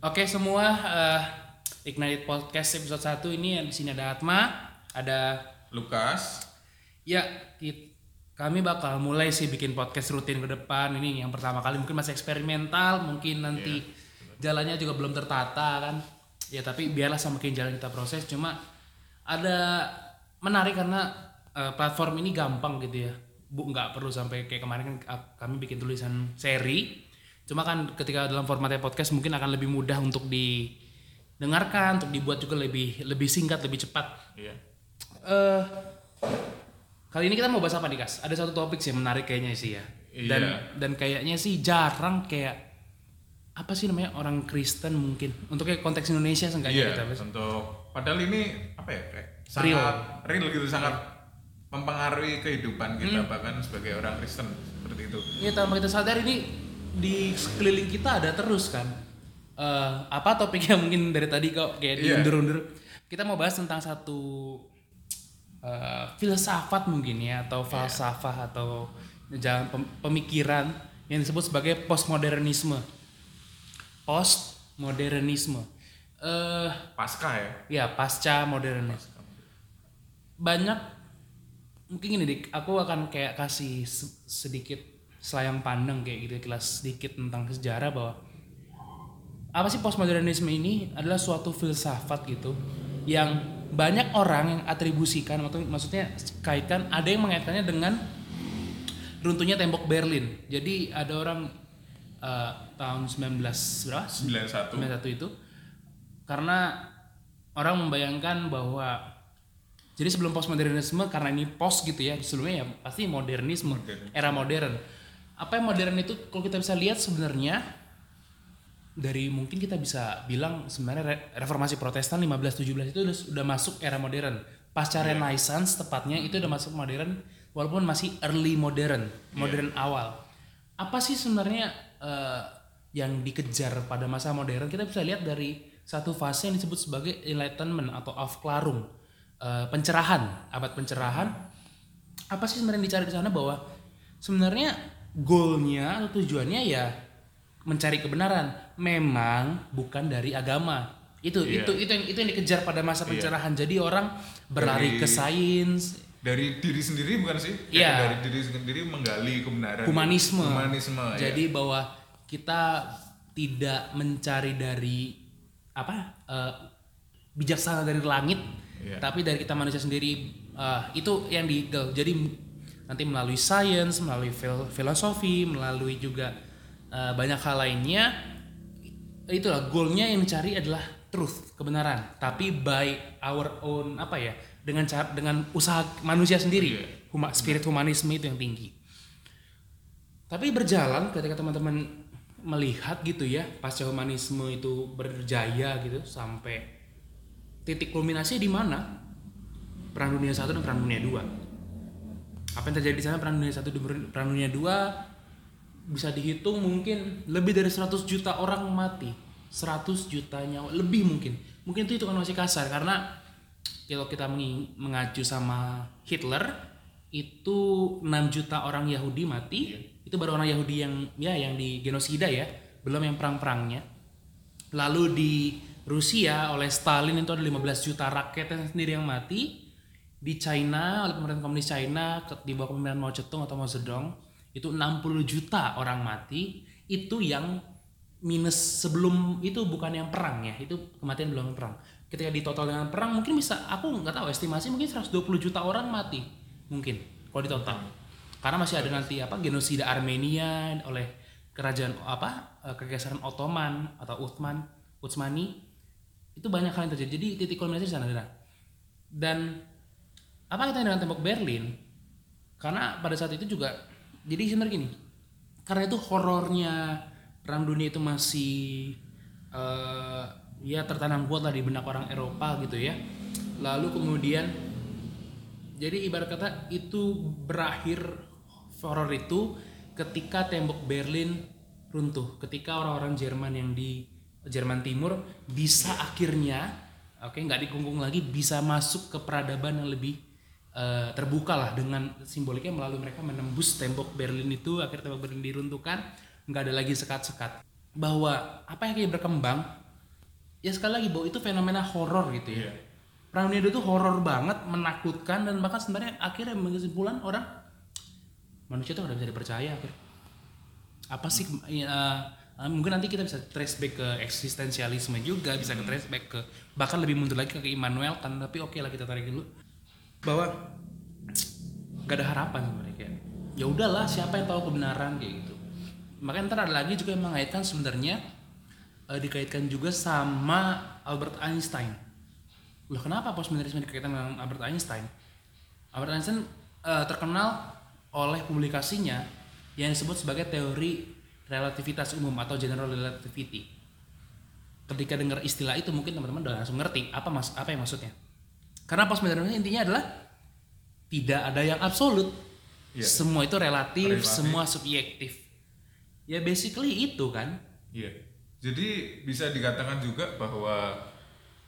Oke semua, uh, Ignite Podcast episode 1 ini di sini ada Atma, ada Lukas. ya kit- kami bakal mulai sih bikin podcast rutin ke depan. Ini yang pertama kali mungkin masih eksperimental, mungkin nanti jalannya juga belum tertata kan. Ya tapi biarlah semakin jalan kita proses. Cuma ada menarik karena uh, platform ini gampang gitu ya. Bu nggak perlu sampai kayak kemarin kan kami bikin tulisan seri. Cuma kan ketika dalam formatnya podcast mungkin akan lebih mudah untuk didengarkan, untuk dibuat juga lebih lebih singkat, lebih cepat. Iya. Eh kali ini kita mau bahas apa nih Kas? Ada satu topik sih menarik kayaknya sih ya. Dan Iya. dan kayaknya sih jarang kayak apa sih namanya orang Kristen mungkin untuk kayak konteks Indonesia seenggaknya Iya. kita bahas. Untuk padahal ini apa ya kayak Real. sangat real gitu sangat mempengaruhi kehidupan kita bahkan sebagai orang Kristen seperti itu. Iya tanpa kita sadar ini di sekeliling kita ada terus kan. Eh apa topiknya mungkin dari tadi kok kayak Iya. diundur-undur. Kita mau bahas tentang satu eh, filsafat mungkin ya atau falsafah atau jalan pem- pemikiran yang disebut sebagai postmodernisme. Postmodernisme. Eh Pasca ya. ya pasca modernisme. Banyak mungkin gini dik, aku akan kayak kasih se- sedikit selayang pandang kayak gitu kelas sedikit tentang sejarah bahwa apa sih postmodernisme ini adalah suatu filsafat gitu yang banyak orang yang atribusikan maksud- maksudnya kaitkan ada yang mengaitkannya dengan runtuhnya tembok Berlin. Jadi ada orang eh, tahun 19 berapa? 91. 91 itu karena orang membayangkan bahwa jadi sebelum postmodernisme karena ini post gitu ya sebelumnya ya pasti modernisme Modern. era modern apa yang modern itu kalau kita bisa lihat sebenarnya dari mungkin kita bisa bilang sebenarnya re- reformasi protestan 1517 itu udah, udah masuk era modern. Pasca renaissance tepatnya itu udah masuk modern walaupun masih early modern modern awal. Apa sih sebenarnya eh, yang dikejar pada masa modern? Kita bisa lihat dari satu fase yang disebut sebagai enlightenment atau Aufklärung eh, pencerahan abad pencerahan. Apa sih sebenarnya yang dicari di sana bahwa sebenarnya goalnya atau tujuannya ya mencari kebenaran memang bukan dari agama itu Iya. itu itu yang itu yang dikejar pada masa pencerahan jadi orang berlari Dari- ke sains Dari diri sendiri bukan sih? Kayak Iya. Dari diri sendiri menggali kebenaran. humanisme Humanisme. ya. jadi bahwa kita tidak mencari dari apa eh, bijaksana dari langit Iya. tapi dari kita manusia sendiri eh, itu yang di jadi nanti melalui sains melalui fil- filosofi melalui juga eh, banyak hal lainnya itulah goalnya yang dicari adalah truth kebenaran. Tapi by our own apa ya dengan cara dengan usaha manusia sendiri. Iya. Huma- spirit humanisme itu yang tinggi. Tapi berjalan ketika teman-teman melihat gitu ya pasca humanisme itu berjaya gitu sampai titik kulminasi di mana? Perang dunia satu dan perang dunia dua apa yang terjadi di sana perang dunia satu perang dunia dua bisa dihitung mungkin lebih dari 100 juta orang mati. 100 juta nyawa lebih mungkin. Mungkin itu hitungan masih kasar karena kalau kita mengacu sama Hitler itu 6 juta orang Yahudi mati. Itu baru orang Yahudi yang ya yang di genosida ya belum yang perang-perangnya. Lalu di Rusia oleh Stalin itu ada 15 juta rakyatnya sendiri yang mati di China oleh pemerintahan komunis China di bawah pemerintahan Mao Zedong atau Mao Zedong itu 60 juta orang mati itu yang minus sebelum itu bukan yang perang ya itu kematian belum perang. Ketika di total dengan perang mungkin bisa aku nggak tahu estimasi mungkin 120 juta orang mati mungkin kalau di total karena masih ada nanti apa genosida Armenia oleh kerajaan apa eh, kekaisaran Ottoman atau Uthman Utsmani itu banyak hal yang terjadi. Jadi titik kulminasi di sana dan apa kita dengan tembok Berlin? Karena pada saat itu juga jadi sebenarnya gini karena itu horornya perang dunia itu masih eh, ya tertanam kuat lah di benak orang Eropa gitu ya. Lalu kemudian jadi ibarat kata itu berakhir horor itu ketika tembok Berlin runtuh ketika orang-orang Jerman yang di Jerman Timur bisa akhirnya oke nggak dikungkung lagi bisa masuk ke peradaban yang lebih eh, terbuka lah dengan simboliknya melalui mereka menembus tembok Berlin itu akhirnya tembok Berlin diruntuhkan nggak ada lagi sekat-sekat. Bahwa apa yang kayak berkembang ya sekali lagi bahwa itu fenomena horor gitu ya. Iya. perang dunia itu horor banget menakutkan dan bahkan sebenarnya akhirnya kesimpulan orang manusia tuh nggak bisa dipercaya. Akhirnya apa sih eh, mungkin nanti kita bisa trace back ke eksistensialisme juga bisa ke trace back ke bahkan lebih mundur lagi ke Immanuel kan tapi oke lah kita tarik dulu bahwa gak ada harapan kayak ya udahlah siapa yang tahu kebenaran kayak gitu. Makanya ntar ada lagi juga yang mengaitkan sebenarnya eh, dikaitkan juga sama Albert Einstein. Loh kenapa postmodernisme dikaitkan dengan Albert Einstein? Albert Einstein eh, terkenal oleh publikasinya yang disebut sebagai teori relativitas umum atau general relativity. Ketika dengar istilah itu mungkin teman-teman udah langsung ngerti apa mas apa yang maksudnya karena postmodernisme intinya adalah tidak ada yang absolut Iya. semua itu relatif, Relatif. semua subjektif ya basically itu kan Iya. Jadi bisa dikatakan juga bahwa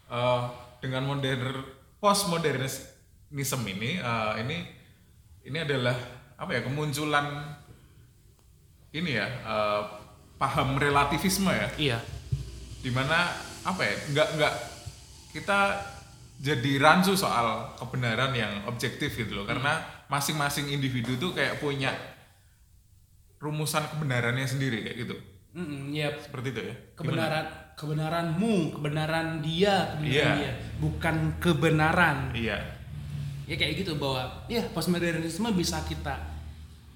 eh, dengan modern postmodernisme ini eh, ini ini adalah apa ya kemunculan ini ya eh, paham relativisme ya iya di mana apa ya nggak nggak kita jadi rancu soal kebenaran yang objektif gitu loh. Karena masing-masing individu tuh kayak punya rumusan kebenarannya sendiri kayak gitu. Mm-mm, ya seperti itu ya? Kebenaran kebenaranmu kebenaran dia kebenaran Iya. dia. Bukan kebenaran. Iya. Ya kayak gitu bahwa ya postmodernisme bisa kita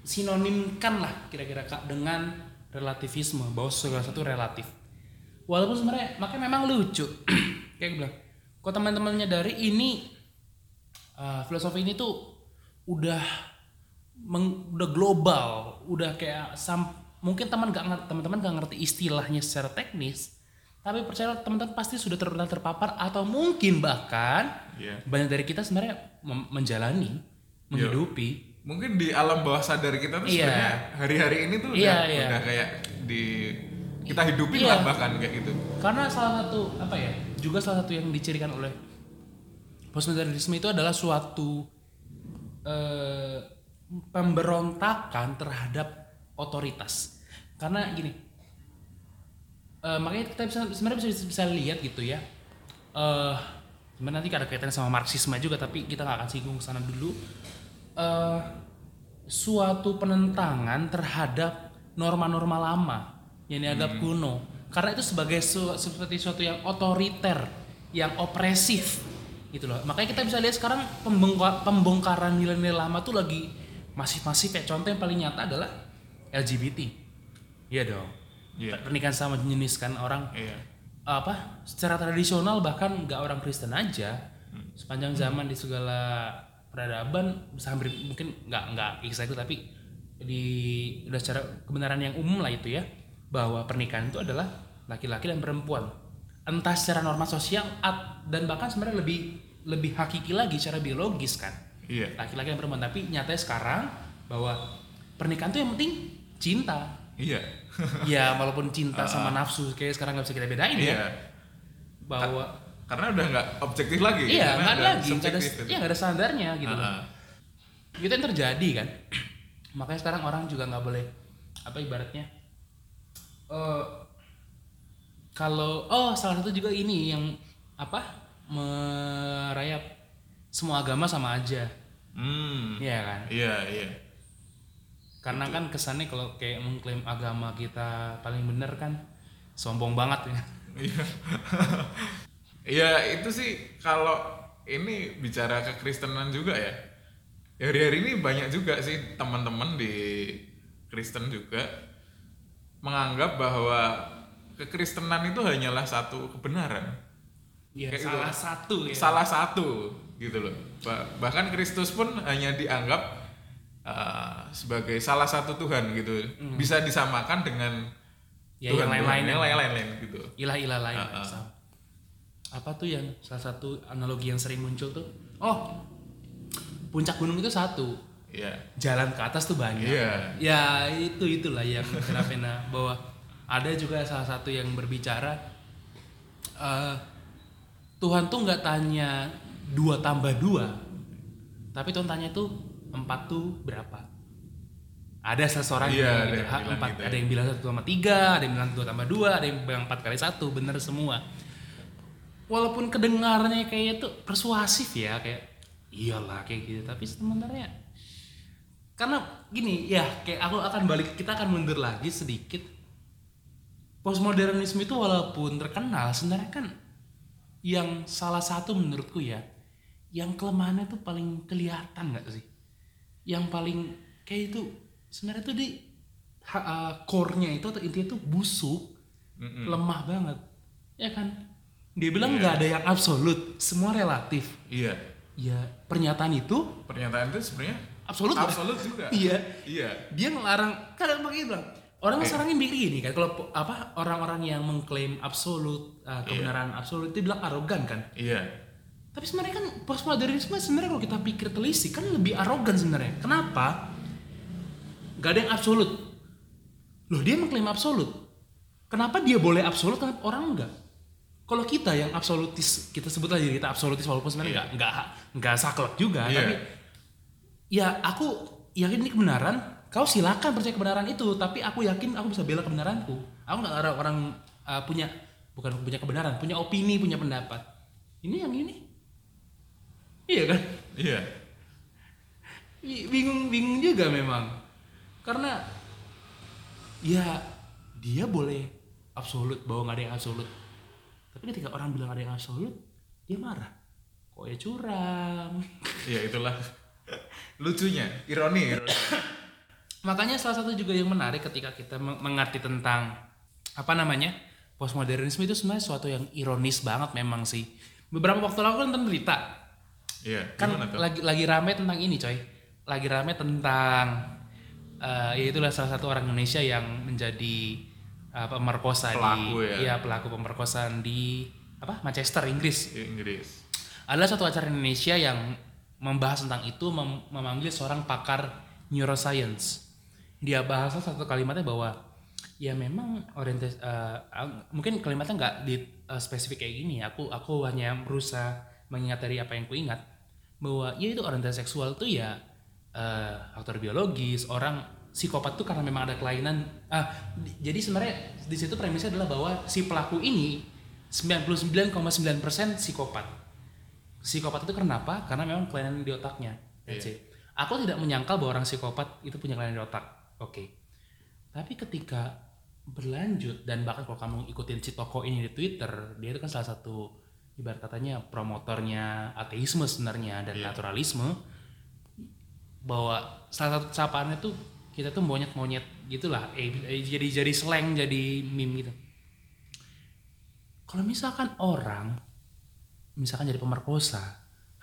sinonimkan lah kira-kira kak dengan relativisme bahwa segala satu relatif. Walaupun sebenarnya makanya memang lucu. Kayak gue bilang kok teman-teman nyadari ini uh, filosofi ini tuh udah meng- udah global udah kayak sam mungkin teman gak teman-teman gak ngerti istilahnya secara teknis tapi percaya teman-teman pasti sudah ter- pernah terpapar atau mungkin bahkan iya banyak dari kita sebenarnya menjalani menghidupi mungkin di alam bawah sadar kita tuh Iya. sebenarnya hari-hari ini tuh Iya, udah, iya. udah kayak di kita hidupin Iya. lah bahkan kayak gitu karena salah satu apa ya juga salah satu yang dicirikan oleh postmodernisme itu adalah suatu eh, pemberontakan terhadap otoritas. Karena gini eh, makanya kita bisa sebenarnya bisa bisa lihat gitu ya eh sebenarnya nanti ada kaitannya sama marxisme juga tapi kita nggak akan singgung ke sana dulu. Eh suatu penentangan terhadap norma-norma lama yang dianggap kuno karena itu sebagai su- seperti suatu yang otoriter yang opresif gitu loh. Makanya kita bisa lihat sekarang pembongka- pembongkaran nilai-nilai lama tuh lagi masif-masif ya. Contoh yang paling nyata adalah LGBT iya dong. Iya. pernikahan sama jenis kan orang iya. apa secara tradisional bahkan nggak orang Kristen aja. Sepanjang zaman di segala peradaban hampir mungkin nggak nggak exactly tapi di udah secara kebenaran yang umum lah itu ya bahwa pernikahan itu adalah laki-laki dan perempuan. Entah secara norma sosial at- dan bahkan sebenarnya lebih lebih hakiki lagi secara biologis kan. Iya. Laki-laki dan perempuan. Tapi nyatanya sekarang bahwa pernikahan itu yang penting cinta. Iya. Ya walaupun cinta sama nafsu kayak sekarang nggak bisa kita bedain ya. Iya. Bahwa karena udah nggak objektif lagi. Iya nggak ada lagi nggak ada gitu. ya nggak ada standarnya gitu. Ah, ah. itu yang terjadi kan. Makanya sekarang orang juga nggak boleh apa ibaratnya eh kalau oh salah satu juga ini yang apa merayap semua agama sama aja. Hmm. Iya kan? Iya iya. Karena kan kesannya kalau kayak mengklaim agama kita paling bener kan sombong banget ya. Iya. Iya itu sih kalau ini bicara kekristenan juga ya. Hari-hari ini banyak juga sih teman-teman di Kristen juga menganggap bahwa kekristenan itu hanyalah satu kebenaran. ya Kayak salah gitu. satu ya Salah satu gitu loh. Ba- Bahkan Kristus pun hanya dianggap uh, sebagai salah satu Tuhan gitu. Bisa disamakan dengan Hmm. ya yang lain-lain yang lain-lain gitu. ilah-ilah lain ah. Sama. apa tuh yang salah satu analogi yang sering muncul tuh oh puncak gunung itu satu Iya. jalan ke atas tuh banyak Iya. ya itu itulah yang fenomena bahwa ada juga salah satu yang berbicara eh, Tuhan tuh nggak tanya dua tambah dua tapi Tuhan tanya tuh empat tuh berapa ada seseorang Iya, yang ada bilang yang empat gitu ya. ada yang bilang satu sama tiga ada yang bilang dua tambah dua ada yang bilang empat kali satu bener semua walaupun kedengarannya kayak itu persuasif ya kayak iyalah kayak gitu tapi sebenarnya karena gini ya kayak aku akan balik kita akan mundur lagi sedikit. Postmodernisme itu walaupun terkenal sebenarnya kan yang salah satu menurutku ya yang kelemahannya tuh paling kelihatan nggak sih? Yang paling kayak itu sebenarnya tuh di uh, core-nya itu atau intinya tuh busuk Mm-mm. lemah banget. Ya kan? Dia bilang nggak ada yang absolut semua relatif. Iya. ya pernyataan itu Pernyataan itu sebenarnya absolut. Absolut juga. iya. Iya. dia ngelarang kan makanya bilang orang sekarang ini mikir gini kan kalau apa orang-orang yang mengklaim absolut uh, kebenaran absolut itu bilang arogan kan? Iya. tapi sebenarnya kan postmodernisme sebenarnya kalau kita pikir telisik kan lebih arogan sebenarnya. Kenapa? Gak ada yang absolut. Loh dia mengklaim absolut. Kenapa dia boleh absolut kenapa orang enggak kalau kita yang absolutis kita sebut aja kita absolutis walaupun sebenarnya nggak nggak nggak saklek juga Iya. tapi ya aku yakin ini kebenaran. Kau silakan percaya kebenaran itu tapi aku yakin aku bisa bela kebenaranku. Aku nggak ada orang uh, punya bukan punya kebenaran punya opini punya pendapat. Ini yang ini. Iya kan? Iya. Bi- bingung bingung juga memang. Karena ya dia boleh absolut bahwa nggak ada yang absolut. Tapi ketika orang bilang ada yang absolut dia marah. Kok ya curang? Iya itulah lucunya, ironi. ironi. makanya salah satu juga yang menarik ketika kita meng- mengerti tentang apa namanya postmodernisme itu sebenarnya suatu yang ironis banget memang sih beberapa waktu lalu kan berita Iya. kan lagi lagi rame tentang ini coy lagi rame tentang eh ya itulah salah satu orang Indonesia yang menjadi eh, pemerkosa Pelaku di ya. pelaku pemerkosaan di apa Manchester Inggris Inggris. adalah satu acara Indonesia yang membahas tentang itu mem- memanggil seorang pakar neuroscience. Dia bahas satu kalimatnya bahwa ya memang orientasi eh, ah, mungkin kalimatnya nggak di eh, spesifik kayak gini. Aku aku hanya berusaha mengingat dari apa yang ku ingat bahwa ya itu orientasi seksual tuh ya eh, faktor biologis orang psikopat tuh karena memang ada kelainan. Ah di- jadi sebenarnya di situ premisnya adalah bahwa si pelaku ini 99,9% psikopat psikopat itu kenapa? Karena memang kelainan di otaknya. That's it. Aku tidak menyangkal bahwa orang psikopat itu punya kelainan di otak. Oke. Tapi ketika berlanjut dan bahkan kalau kamu ikutin si toko ini di Twitter, dia itu kan salah satu ibarat katanya promotornya ateisme sebenarnya dan Iya. naturalisme bahwa salah satu capaannya tuh kita tuh monyet-monyet gitulah eh, eh, jadi jadi slang jadi meme gitu. Kalau misalkan orang misalkan jadi pemerkosa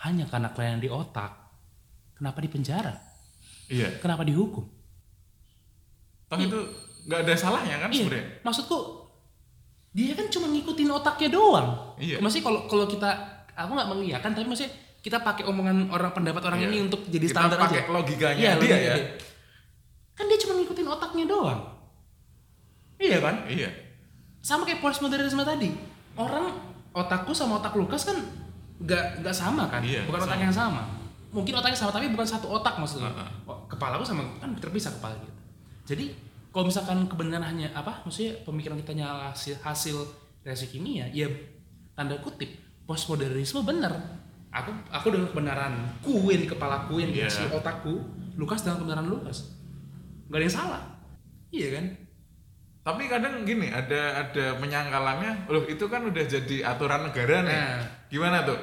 hanya karena kelainan di otak, kenapa dipenjara? Iya. Kenapa dihukum? Toh itu nggak ada salahnya kan Iya, sebenarnya. maksudku dia kan cuma ngikutin otaknya doang. Iya. Maksudnya kalau kalau kita aku nggak mengiyakan tapi maksudnya kita pakai omongan orang pendapat orang Iya. ini untuk jadi Kita standar pakai aja. logikanya Iya, dia logika ya. dia. Kan dia cuma ngikutin otaknya doang. Iya kan? Iya. sama kayak postmodernisme tadi orang otakku sama otak Lukas kan nggak nggak sama kan? Iya, bukan sama. otak yang sama. Mungkin otaknya sama tapi bukan satu otak maksudnya. Heeh. Oh, kepalaku sama kan terpisah kepala gitu. Jadi kalau misalkan kebenaran hanya apa maksudnya pemikiran kita hanya hasil hasil reaksi kimia ya tanda kutip postmodernisme bener. Aku aku dengan kebenaranku yang di kepalaku yang Iya. dikasih otakku Lukas dengan kebenaran Lukas. Nggak ada yang salah. Iya kan Tapi kadang gini, ada ada penyangkalannya, loh itu kan udah jadi aturan negara nih. Nah. Gimana tuh?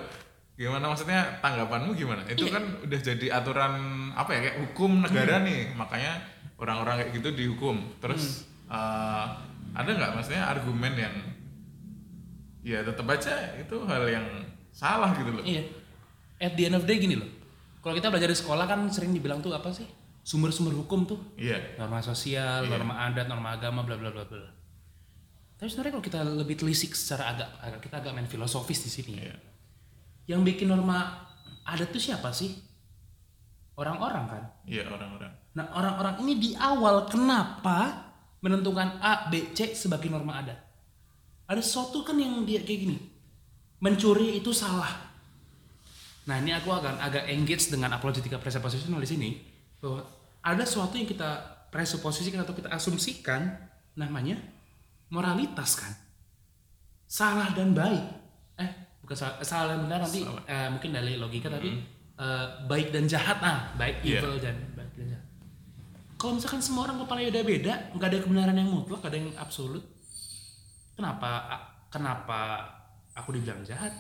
Gimana maksudnya tanggapanmu gimana? Itu Iya. kan udah jadi aturan apa ya kayak hukum negara nih, makanya orang-orang kayak gitu dihukum. Terus eh, ada nggak maksudnya argumen yang ya tetap aja itu hal yang salah gitu loh. Iya. At the end of the day gini loh. Kalau kita belajar di sekolah kan sering dibilang tuh apa sih? Sumber-sumber hukum tuh. Iya. Norma sosial, Iya. norma adat, norma agama, bla bla bla bla. Tapi sebenarnya kalau kita lebih telisik secara agak, agak kita agak main filosofis di sini. Iya. Yang bikin norma adat tuh siapa sih? Orang-orang kan. Iya orang-orang. Nah orang-orang ini di awal kenapa menentukan A, B, C sebagai norma adat? Ada sesuatu kan yang dia kayak gini. Mencuri itu salah. Nah ini aku akan agak engage dengan apologetika presuppositional di sini bahwa ada sesuatu yang kita presuposisikan atau kita asumsikan namanya moralitas kan. Salah dan baik. Eh kesal- salah dan benar nanti Salah. eh, mungkin dari logika tapi eh, baik dan jahat nah baik Iya. evil dan baik dan jahat kalau misalkan semua orang kepalanya udah beda nggak ada kebenaran yang mutlak ada yang absolut kenapa a- kenapa aku dibilang jahat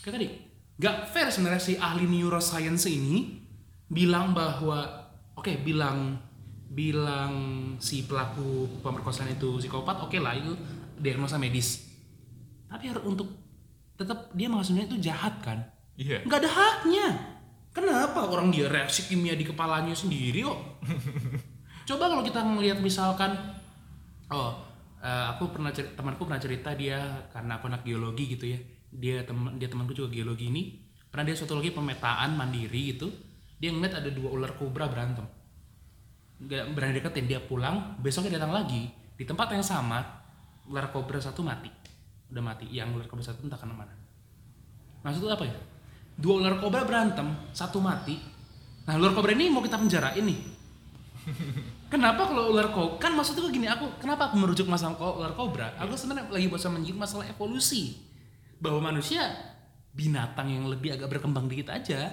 kayak tadi nggak fair sebenarnya si ahli neuroscience ini bilang bahwa oke bilang bilang si pelaku pemerkosaan itu psikopat oke lah itu diagnosa medis. Tapi harus untuk tetap dia maksudnya itu jahat kan? Iya. nggak ada haknya. Kenapa orang dia reaksi kimia di kepalanya sendiri kok? Coba kalau kita ngelihat misalkan oh eh, aku pernah cer- temanku pernah cerita dia karena aku anak geologi gitu ya dia teman dia temanku juga geologi ini pernah dia suatu lagi pemetaan mandiri gitu dia ngeliat ada dua ular kobra berantem. Nggak berani deketin dia pulang besoknya datang lagi. Di tempat yang sama ular kobra satu mati. Udah mati. Yang ular kobra satu entah ke mana. Maksudnya apa ya? Dua ular kobra berantem satu mati. Nah ular kobra ini mau kita penjara ini. Kenapa kalau ular kobra kan maksudnya gini aku kenapa aku merujuk masalah ular kobra? Aku sebenarnya lagi bosan menyinggung masalah evolusi. Bahwa manusia binatang yang lebih agak berkembang dikit aja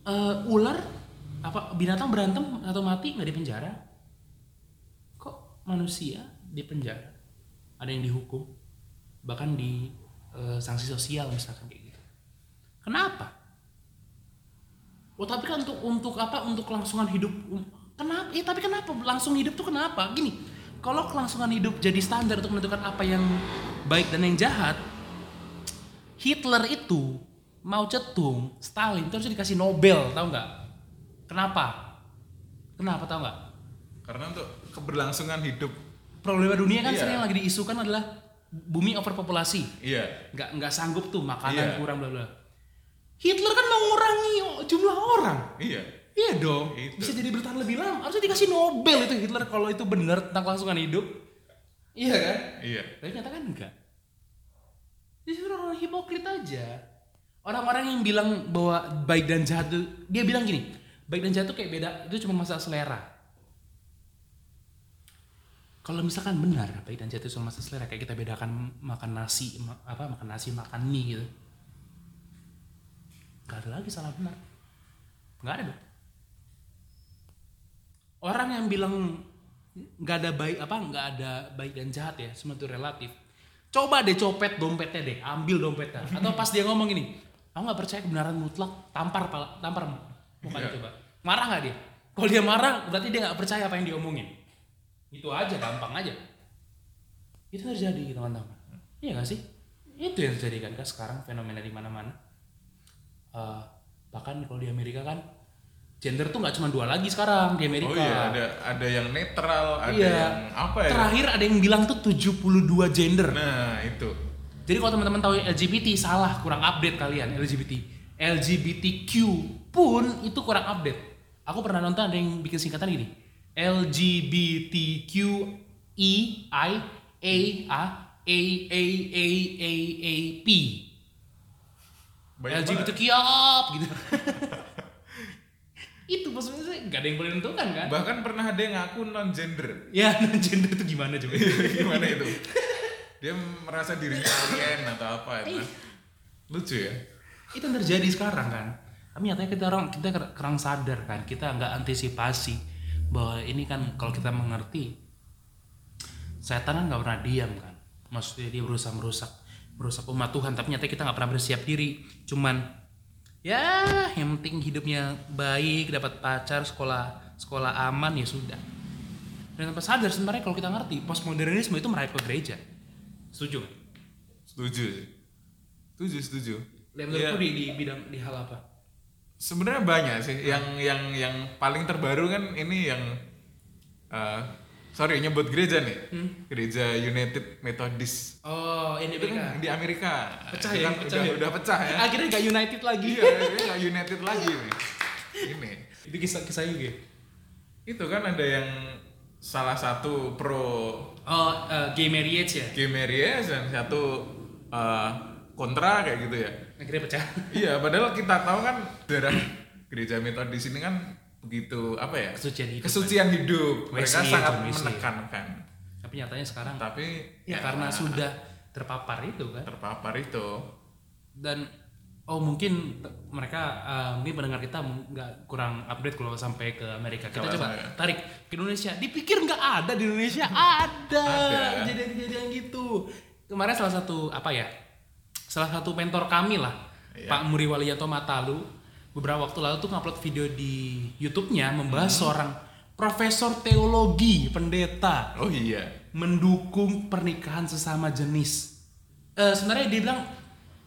Eh, ular apa binatang berantem atau mati nggak di penjara? Kok manusia di penjara? Ada yang dihukum bahkan di eh, sanksi sosial misalkan kayak gitu. Kenapa? Oh tapi kan untuk untuk apa untuk kelangsungan hidup um, kenapa eh tapi kenapa? Langsung hidup tuh kenapa? Gini kalau kelangsungan hidup jadi standar untuk menentukan apa yang baik dan yang jahat Hitler itu Mao Zedong, Stalin itu harusnya dikasih Nobel, tahu nggak? Kenapa? Kenapa tahu nggak? Karena untuk keberlangsungan hidup. Problema dunia kan Iya. sering yang lagi diisukan adalah bumi overpopulasi, Iya. nggak nggak sanggup tuh makanan Iya. kurang bla bla. Hitler kan mengurangi jumlah orang, Iya. iya dong. Itu. Bisa jadi bertahan lebih lama, harusnya dikasih Nobel itu Hitler kalau itu benar tentang kelangsungan hidup. Iya kan? Iya. Tapi ternyata kan enggak. Sebenarnya orang hipokrit aja. Orang-orang yang bilang bahwa baik dan jahat itu, dia bilang gini, baik dan jahat itu kayak beda, itu cuma masalah selera. Kalau misalkan benar baik dan jahat itu cuma masalah selera, kayak kita bedakan makan nasi, ma- apa makan nasi, makan mie gitu. Gak ada lagi salah benar. Gak ada dong. Orang yang bilang nggak ada baik apa nggak ada baik dan jahat ya semua itu relatif coba deh copet dompetnya deh ambil dompetnya atau pas dia ngomong gini aku nggak percaya kebenaran mutlak? Tampar pala- tampar mukanya Iya. coba marah nggak dia? Kalau dia marah berarti dia nggak percaya apa yang diomongin. Itu aja gampang aja. Itu terjadi teman-teman. Iya gak sih? Itu yang terjadi kan Kak, sekarang fenomena di mana-mana. Eh, bahkan kalau di Amerika kan gender tuh nggak cuma dua lagi sekarang di Amerika. Oh iya, ada ada yang netral, ada Iya. yang apa ya? Terakhir ada yang bilang tuh 72 gender. Nah, itu. Jadi kalau teman-teman tahu LGBT salah, kurang update kalian LGBT. LGBTQ pun itu kurang update. Aku pernah nonton ada yang bikin singkatan gini. LGBTQ E I A A A A A A A P. Banyak LGBTQ up gitu. itu maksudnya sih nggak ada yang boleh nentukan kan? Bahkan pernah ada yang ngaku non gender. Ya gender itu gimana coba? Gimana itu? Dia merasa dirinya alien atau apa itu. Iya. Lucu ya? itu yang terjadi sekarang kan tapi nyatanya kita orang kita kurang sadar kan kita nggak antisipasi bahwa ini kan kalau kita mengerti setan kan nggak pernah diam kan maksudnya dia berusaha merusak merusak umat Tuhan tapi nyatanya kita nggak pernah bersiap diri cuman ya yang penting hidupnya baik dapat pacar sekolah sekolah aman ya sudah dan tanpa sadar sebenarnya kalau kita ngerti postmodernisme itu merayap ke gereja setuju nggak? Setuju. Setuju, setuju. Iya. menurutku di, di bidang di hal apa Sebenarnya banyak sih yang yang yang paling terbaru kan ini yang eh, sorry nyebut gereja nih. Hmm. Gereja United Methodist. oh ini Itu kan di Amerika. Pecah ya, kan pecah udah, ya. udah pecah ya. akhirnya gak united lagi iya, nggak United lagi nih. Ini. itu kisah kisah juga Itu kan ada yang salah satu pro oh eh, gay marriage ya gay marriage dan satu eh, kontra kayak gitu ya. akhirnya pecah Iya, padahal kita tahu kan darah gereja metodis ini kan begitu apa ya? kesucian hidup Kesucian hidup. Mereka Wesley, sangat Wesley. menekankan. tapi nyatanya sekarang Tapi ya karena sudah terpapar itu kan terpapar itu dan oh mungkin mereka eh, mungkin pendengar kita nggak kurang update kalau sampai ke Amerika kita Kalau coba sampai- tarik ke Indonesia dipikir nggak ada di Indonesia ada kejadian-kejadian gitu kemarin salah satu apa ya salah satu mentor kami lah Iya. Pak Muri Walianto Matalu beberapa waktu lalu tuh ngupload video di YouTube-nya membahas Hmm. seorang profesor teologi pendeta Oh iya. mendukung pernikahan sesama jenis. Eh, sebenarnya dia bilang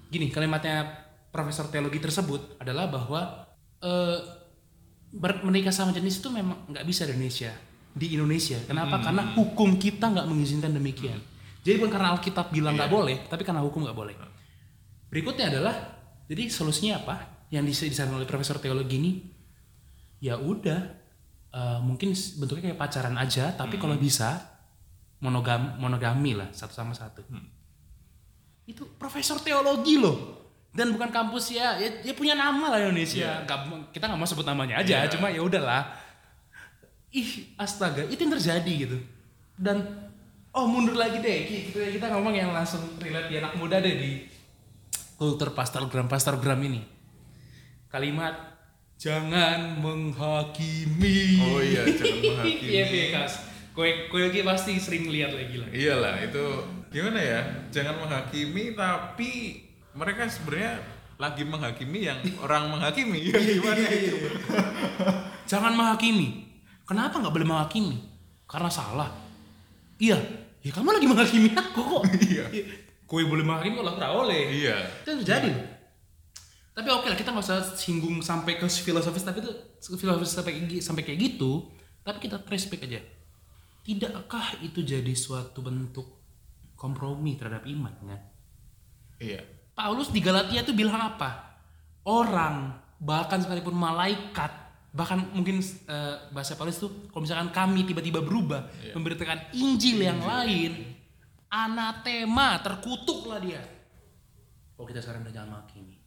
gini kalimatnya profesor teologi tersebut adalah bahwa eh, ber- menikah sama jenis itu memang nggak bisa di Indonesia. Di Indonesia, kenapa? Karena hukum kita nggak mengizinkan demikian. Jadi bukan karena Alkitab bilang nggak boleh, tapi karena hukum nggak boleh. Berikutnya adalah, jadi solusinya apa? Yang dis- disarankan oleh profesor teologi ini, ya udah, eh, mungkin bentuknya kayak pacaran aja, tapi kalau bisa monogam monogami lah satu sama satu. Itu profesor teologi loh. Dan bukan kampus ya, ya, ya punya nama lah Indonesia. Nggak- kita nggak mau sebut namanya aja, Iya. cuma ya udahlah. Ih, astaga, itu yang terjadi gitu. Dan oh mundur lagi deh, kita, kita ngomong yang langsung relate di anak muda deh di kultur pastorgram pastorgram ini. Kalimat jangan menghakimi. Oh iya, jangan menghakimi. Iya, iya, Kas. Kowe kowe lagi pasti sering lihat lagi lah. Iyalah itu gimana ya? Jangan menghakimi tapi mereka sebenarnya lagi menghakimi yang orang menghakimi. Ya gimana itu? Jangan menghakimi. Kenapa nggak boleh menghakimi? Karena salah. Iya. Ya kamu lagi menghakimi aku kok. Iya. Kowe boleh menghakimi kalau aku oleh. Iya. Itu terjadi loh. Tapi oke lah kita nggak usah singgung sampai ke filosofis tapi itu filosofis sampai sampai kayak gitu. Tapi kita trace back aja. Tidakkah itu jadi suatu bentuk kompromi terhadap iman kan? Iya. Paulus di Galatia tuh bilang apa? Orang bahkan sekalipun malaikat bahkan mungkin eh, bahasa Paulus tuh kalau misalkan kami tiba-tiba berubah memberitakan Injil yang lain anatema terkutuk lah dia. Oh kita sekarang udah jangan menghakimi.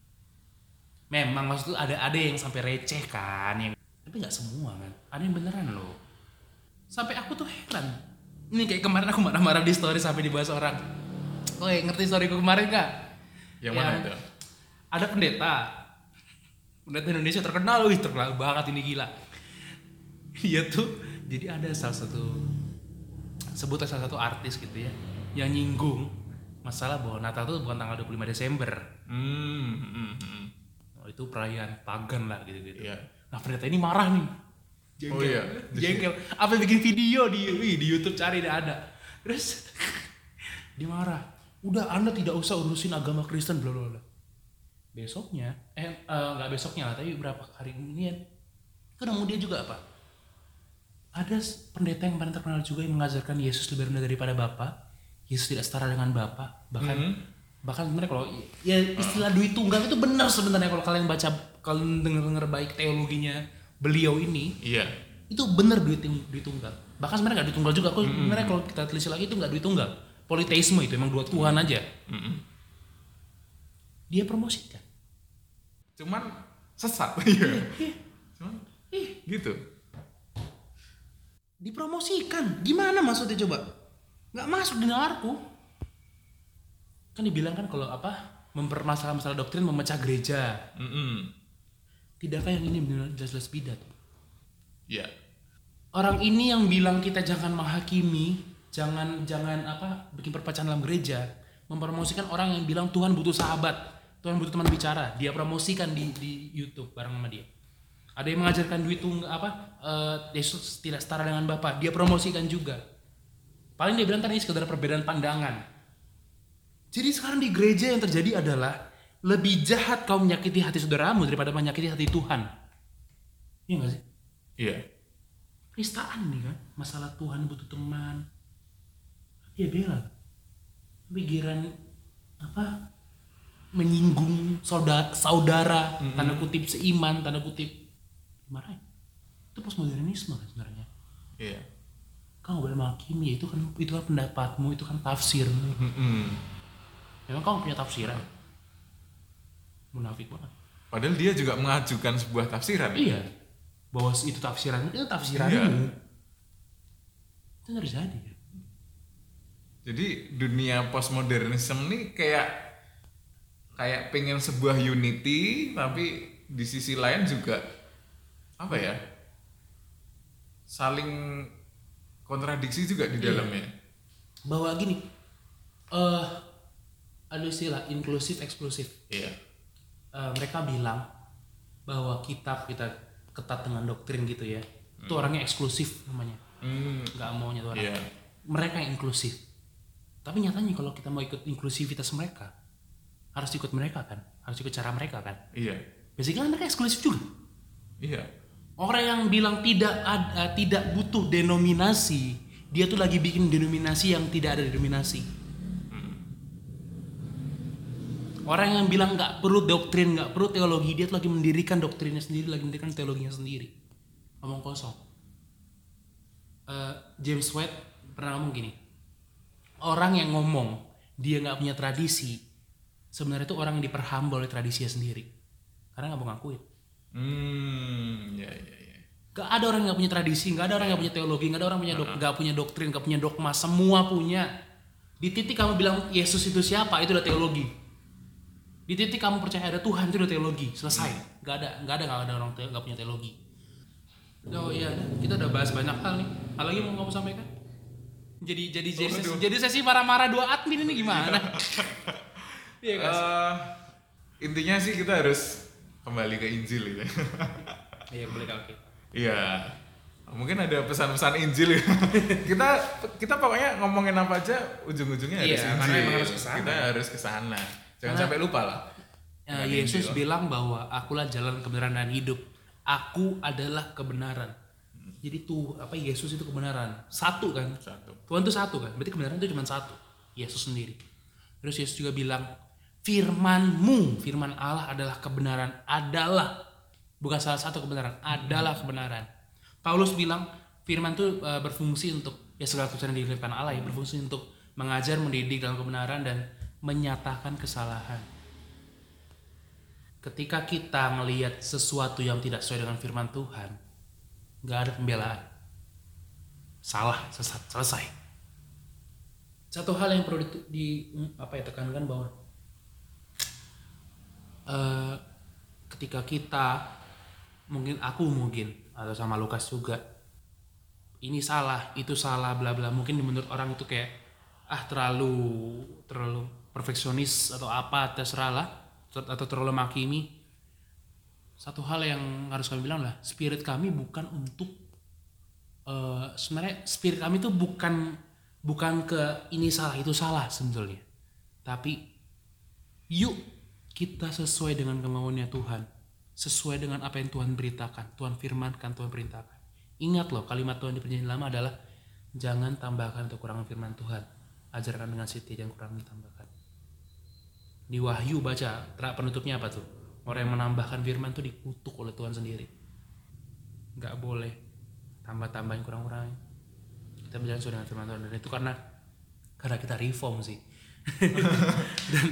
Memang maksud tuh ada ada yang sampai receh kan yang tapi nggak semua kan. Ada yang beneran loh. Sampai aku tuh heran. Ini kayak kemarin aku marah-marah di story sampai dibahas orang. Oh ngerti storyku kemarin gak? Yang mana itu? Ada pendeta. Pendeta Indonesia terkenal, wih terkenal banget ini gila. Dia tuh jadi ada salah satu sebut salah satu artis gitu ya yang nyinggung masalah bahwa Natal tuh bukan tanggal 25 Desember. Hmm, hmm, hmm. Oh, itu perayaan pagan lah gitu-gitu. Iya. Nah pendeta ini marah nih. Oh iya. Jengkel. Apa bikin video di di YouTube cari ada. Terus dia marah. Udah Anda tidak usah urusin agama Kristen bla bla bla. Besoknya, eh eh, nggak besoknya lah, tapi berapa hari kemudian ketemu dia juga apa? Ada pendeta yang paling terkenal juga yang mengajarkan Yesus lebih rendah daripada Bapa. Yesus tidak setara dengan Bapa. Bahkan bahkan sebenarnya kalau ya istilah duit tunggal itu benar sebenarnya kalau kalian baca kalian dengar-dengar baik teologinya beliau ini Iya. itu bener duit duit tunggal bahkan sebenarnya nggak duit tunggal juga kok sebenarnya kalau kita telisik lagi itu nggak duit tunggal politeisme itu emang dua tuhan aja Mm-mm. dia promosikan Cuman sesat. Iya. Cuman ih gitu. dipromosikan gimana maksudnya coba nggak masuk di nalarku kan dibilang kan kalau apa mempermasalahkan masalah doktrin memecah gereja Mm-mm. tidakkah yang ini benar jelas-jelas bidat Iya. orang ini yang bilang kita jangan menghakimi jangan jangan apa bikin perpecahan dalam gereja. Mempromosikan orang yang bilang Tuhan butuh sahabat. Tuhan butuh teman bicara. Dia promosikan di di YouTube bareng sama dia. Ada yang mengajarkan duit tunggal apa eh, Yesus tidak setara dengan Bapa. Dia promosikan juga. Paling dia bilang ini sekedar perbedaan pandangan. Jadi sekarang di gereja yang terjadi adalah lebih jahat kau menyakiti hati saudaramu daripada menyakiti hati Tuhan. Iya gak sih? Iya. penistaan nih kan? Masalah Tuhan butuh teman ya bela pikiran apa menyinggung saudara saudara tanda kutip seiman tanda kutip dimarahin itu postmodernisme kan sebenarnya Iya. kamu boleh menghakimi itu kan itu kan pendapatmu itu kan tafsir Mm-mm. memang kamu punya tafsiran munafik banget Padahal dia juga mengajukan sebuah tafsiran. iya bahwa itu tafsiran itu tafsiranmu Iya. itu nggak terjadi kan? Jadi dunia postmodernisme ini kayak kayak pengen sebuah unity tapi di sisi lain juga apa ya saling kontradiksi juga di Iya. dalamnya. Bahwa gini eh ada istilah inklusif eksklusif. Iya. Eh, mereka bilang bahwa kitab kita ketat dengan doktrin gitu ya itu orangnya eksklusif namanya. Hmm, nggak maunya tuh orang. Iya. Mereka yang inklusif tapi nyatanya kalau kita mau ikut inklusivitas mereka harus ikut mereka kan? Harus ikut cara mereka kan? Iya. Basically mereka eksklusif juga. Iya. Orang yang bilang tidak ada tidak butuh denominasi dia tuh lagi bikin denominasi yang tidak ada denominasi. Orang yang bilang nggak perlu doktrin nggak perlu teologi dia tuh lagi mendirikan doktrinnya sendiri lagi mendirikan teologinya sendiri. Ngomong kosong. Eh, James White pernah ngomong gini orang yang ngomong dia nggak punya tradisi sebenarnya itu orang yang diperhamba oleh tradisinya sendiri karena nggak mau ngakuin hmm iya iya iya Gak ada orang yang gak punya tradisi, gak ada orang yang punya teologi, gak ada orang yang punya dok, gak punya doktrin, gak punya dogma, semua punya. Di titik kamu bilang Yesus itu siapa, itu udah teologi. Di titik kamu percaya ada Tuhan itu udah teologi, selesai. Gak ada, gak ada, gak ada orang te- gak punya teologi. Oh iya, kita udah bahas banyak hal nih. Hal lagi mau kamu sampaikan? Jadi jadi jadi sesi, jadi sesi marah-marah dua admin ini gimana? Iya guys. Eh, intinya sih kita harus kembali ke Injil gitu Iya boleh oke. Iya. Mungkin ada pesan-pesan Injil ya. kita kita pokoknya ngomongin apa aja ujung-ujungnya harus Iya, Injil. karena emang harus ke sana. Kita harus ke sana. Jangan Karena- sampai lupa lah. Ya, Dengan Yesus Injil. bilang bahwa akulah jalan kebenaran dan hidup. Aku adalah kebenaran. Jadi tuh apa Yesus itu kebenaran. Satu kan. Satu. Tuhan itu satu kan. Berarti kebenaran itu cuma satu. Yesus sendiri. Terus Yesus juga bilang firmanmu, firman Allah adalah kebenaran, adalah bukan salah satu kebenaran, adalah kebenaran. Paulus bilang firman itu eh, berfungsi untuk ya segala sesuatu yang dilimpahkan Allah ya berfungsi untuk mengajar, mendidik dalam kebenaran dan menyatakan kesalahan. Ketika kita melihat sesuatu yang tidak sesuai dengan firman Tuhan, nggak ada pembelaan. Salah, sesat, selesai. Satu hal yang perlu di, di- apa ya tekankan bahwa eh, ketika kita mungkin aku mungkin atau sama Lukas juga ini salah itu salah bla bla mungkin menurut orang itu kayak ah terlalu terlalu perfeksionis atau apa terserah lah atau terlalu makimi satu hal yang harus kami bilang lah spirit kami bukan untuk eh, sebenarnya spirit kami itu bukan bukan ke ini salah itu salah sebetulnya. Tapi yuk kita sesuai dengan kemauannya Tuhan. Sesuai dengan apa yang Tuhan beritakan Tuhan firmankan Tuhan perintahkan. Ingat loh kalimat Tuhan di perjanjian lama adalah jangan tambahkan atau kurangan firman Tuhan. Ajarkan dengan setia jangan kurangi tambahkan. Di Wahyu baca terak penutupnya apa tuh? Orang yang menambahkan firman tuh dikutuk oleh Tuhan sendiri. Nggak boleh tambah-tambahin kurang-kurangin kita berjalan sesuai dengan firman Tuhan. Dan itu karena karena kita reform sih. Dan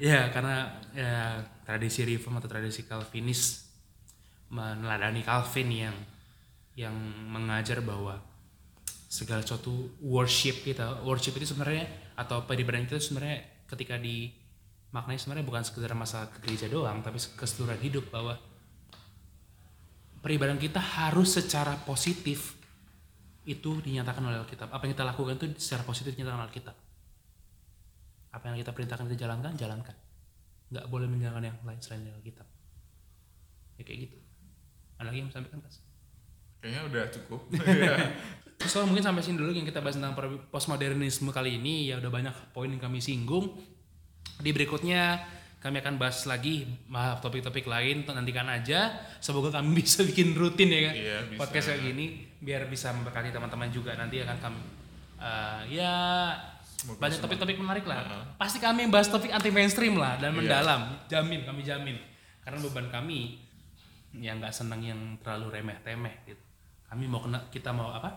ya karena ya tradisi reform atau tradisi Calvinis meneladani Calvin yang yang mengajar bahwa segala sesuatu worship kita worship itu sebenarnya atau peribadahan kita sebenarnya ketika di maknanya sebenarnya bukan sekedar masalah ke gereja doang tapi keseluruhan hidup bahwa peribadahan kita harus secara positif itu dinyatakan oleh Alkitab apa yang kita lakukan itu secara positif dinyatakan oleh Alkitab apa yang kita perintahkan kita jalankan jalankan nggak boleh menjalankan yang lain selain dari Alkitab ya kayak gitu ada lagi yang mau sampaikan Kas? Kayaknya udah cukup. Iya. So mungkin sampai sini dulu yang kita bahas tentang postmodernisme kali ini ya udah banyak poin yang kami singgung. Di berikutnya kami akan bahas lagi bah, topik-topik lain nantikan aja. Semoga kami bisa bikin rutin ya kan Iya, bisa. podcast kayak gini biar bisa memberkati teman-teman juga nanti akan kami eh, ya Semoga banyak topik-topik menarik lah. Heeh. Pasti kami yang bahas topik anti mainstream lah dan Iya. mendalam. Jamin kami jamin. Karena beban kami yang nggak senang yang terlalu remeh-temeh gitu. Kami mau kena kita mau apa?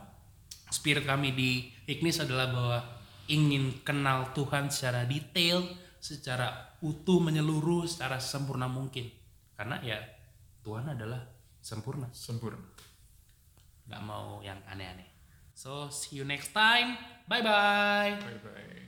Spirit kami di Ignis adalah bahwa ingin kenal Tuhan secara detail, secara utuh menyeluruh, secara sempurna mungkin. Karena ya Tuhan adalah sempurna, Sempurna. nggak mau yang aneh-aneh. So see you next time. Bye bye. Bye bye.